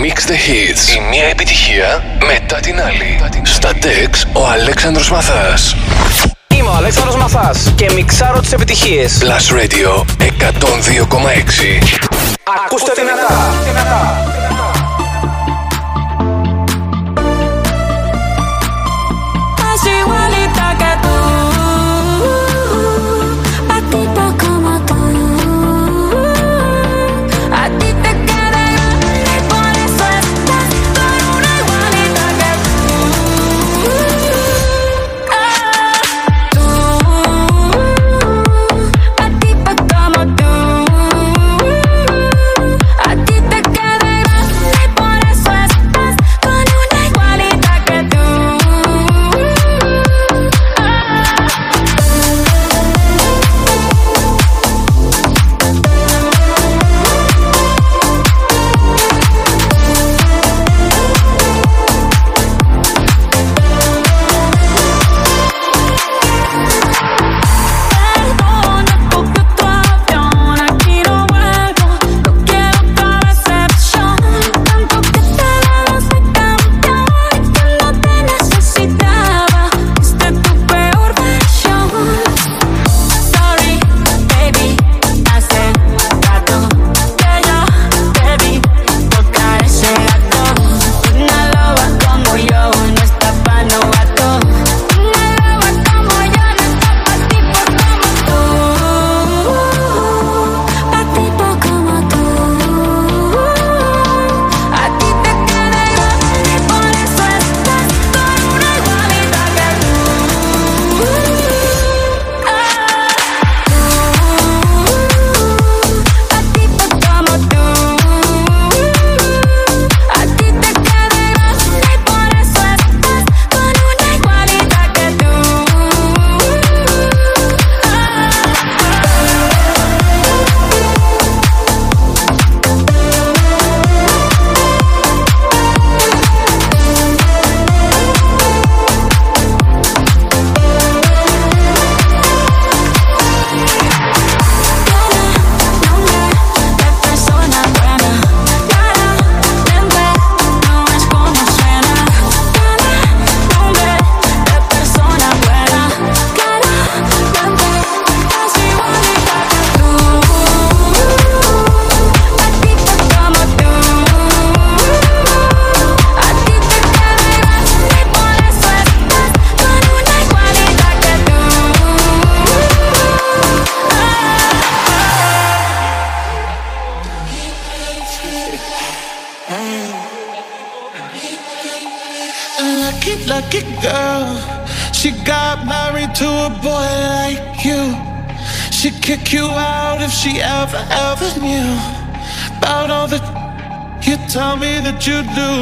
Mix the Hits. Η μία επιτυχία μετά την άλλη. Στα Dex ο Αλέξανδρος Μαθάς. Είμαι ο Αλέξανδρος Μαθάς και μιξάρω τις επιτυχίες. Plus Radio 102,6. Ακούστε δυνατά. δυνατά. you do.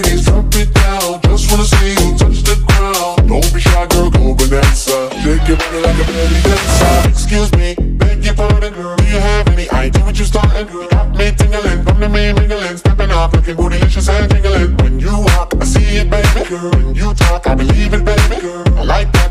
you running like a bloody dancer Excuse me, beg your pardon girl Do you have any idea what you're starting? girl? You got me tingling, come to me mingling Stepping off, looking bootylicious and tingling When you walk, I see it baby girl When you talk, I believe it baby girl I like that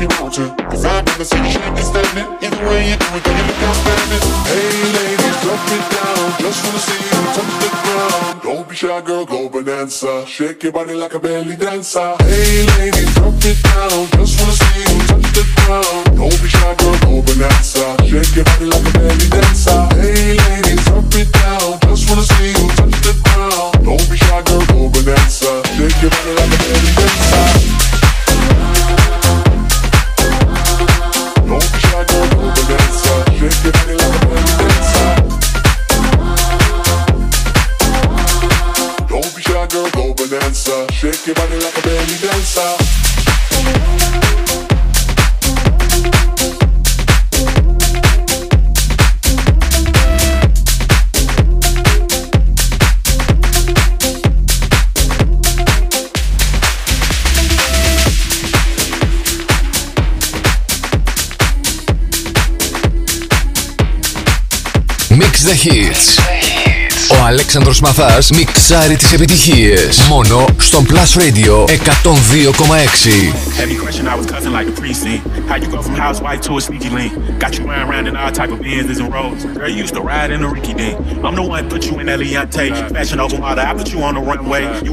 you want to. Cause I've never seen this. Either way you do it, then you look outstanding. Hey ladies, drop it down. Just wanna see you touch the ground. Don't be shy, girl, go bonanza. Shake your body like a belly dancer. Hey ladies, drop it down. Just wanna see you touch the ground. Don't be shy, girl, go bonanza. Shake your body like a belly dancer. Hey ladies, drop it down. Just wanna see you touch the ground. Don't be shy, girl, go bonanza. Shake your body like a belly dancer. The Hits. Ο Αλέξανδρος Μαθάς μιξάρει τις επιτυχίες. Μόνο στον Plus Radio 102,6. The priest scene. How you go from of Benz's and roads. On the runway. You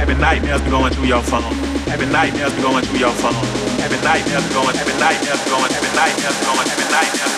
Having nightmares been going through your phone. Every night, nightmares going through your phone. Every night, nightmares going. Every night, nightmares going. Every night, nightmares going. Every night, nightmares going.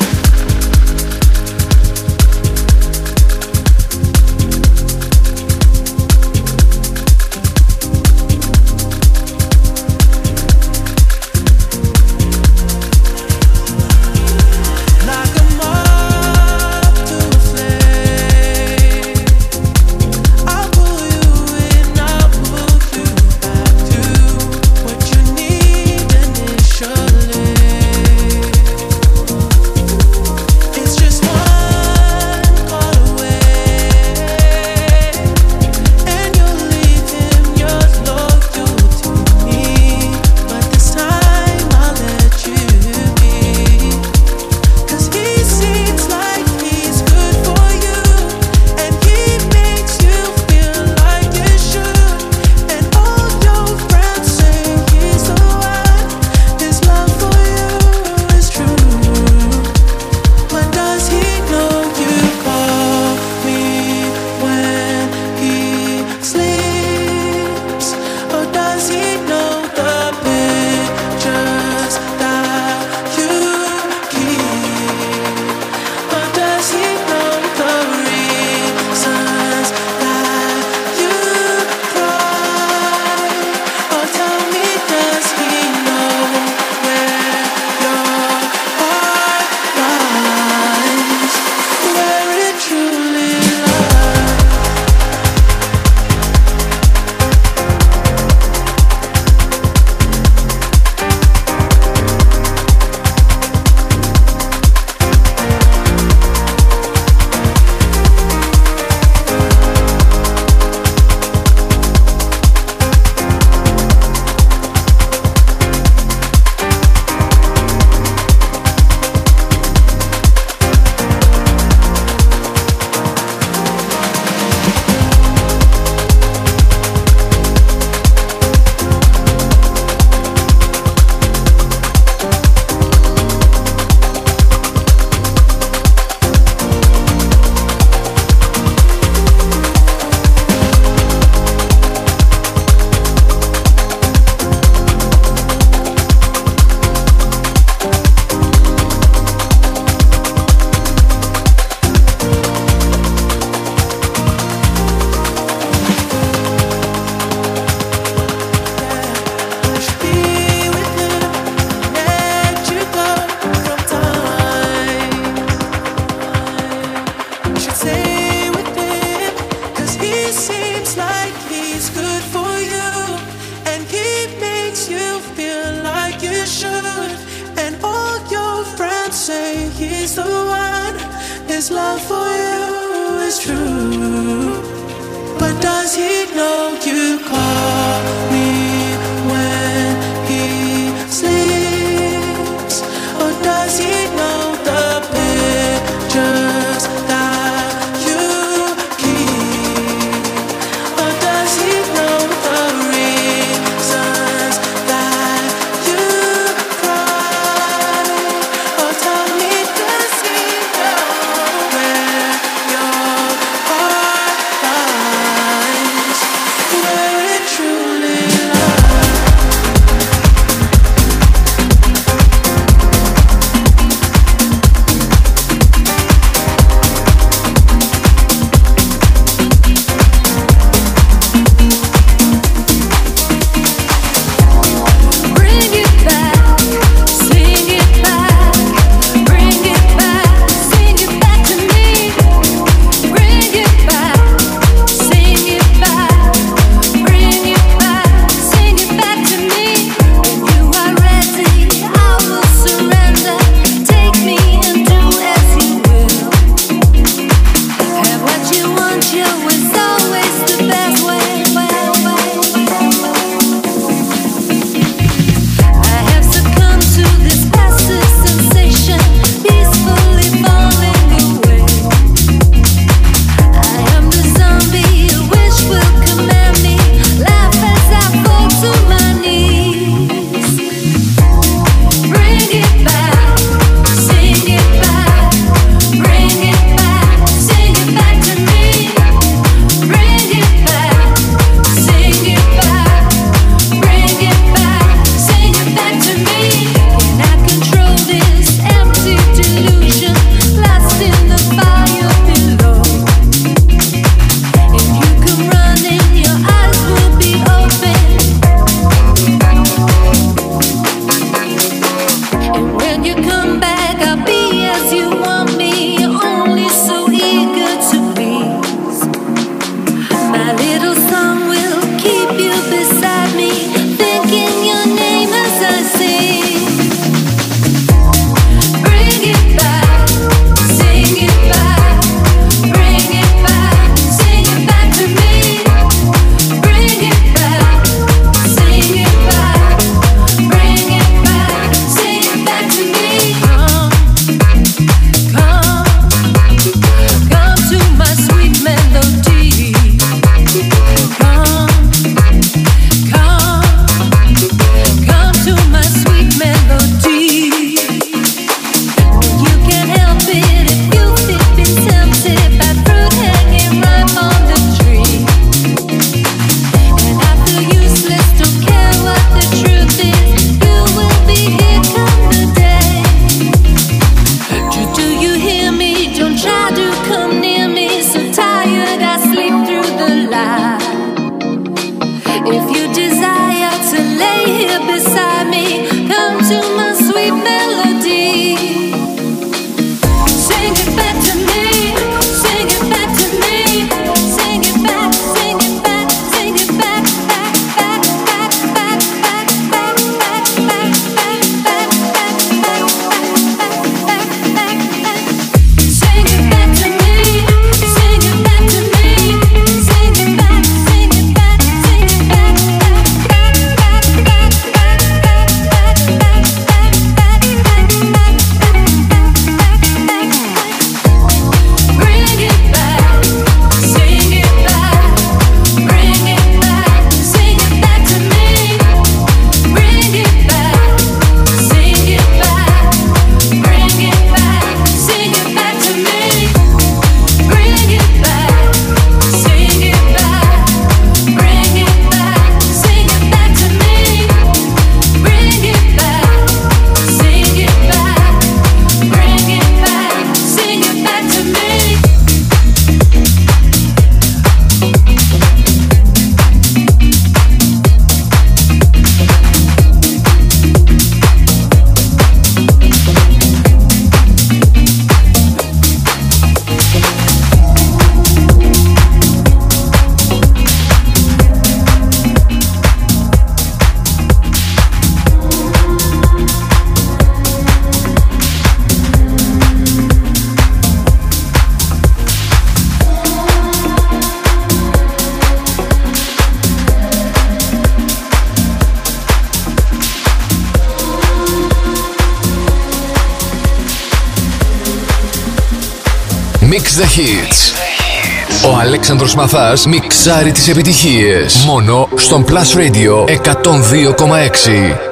the Hits. Ο Αλέξανδρος Μαθάς μιξάρει τις επιτυχίες. Μόνο στον Plus Radio 102,6.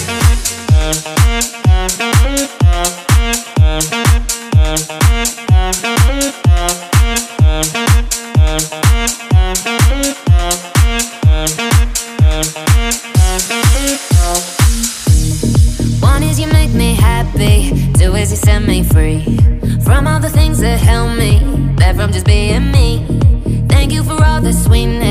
between us.